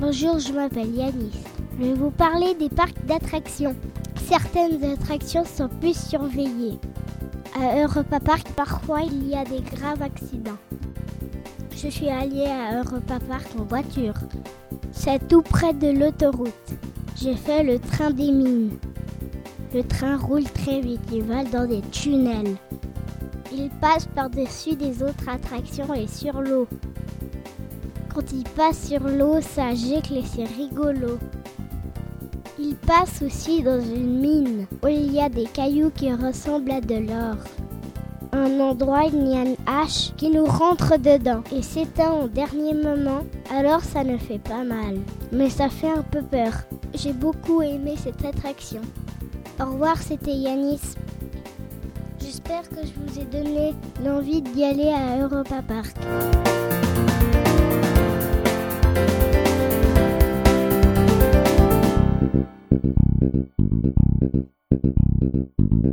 Bonjour, je m'appelle Yanis. Je vais vous parler des parcs d'attractions. Certaines attractions sont plus surveillées. À Europa Park, parfois il y a des graves accidents. Je suis allée à Europa Park en voiture. C'est tout près de l'autoroute. J'ai fait le train des mines. Le train roule très vite, il va dans des tunnels. Il passe par-dessus des autres attractions et sur l'eau. Quand il passe sur l'eau, ça gicle et c'est rigolo. Il passe aussi dans une mine où il y a des cailloux qui ressemblent à de l'or. Un endroit, il y a une hache qui nous rentre dedans et s'éteint au dernier moment, alors ça ne fait pas mal. Mais ça fait un peu peur. J'ai beaucoup aimé cette attraction. Au revoir, c'était Yanis. J'espère que je vous ai donné l'envie d'y aller à Europa Park. De tu edad, de tu.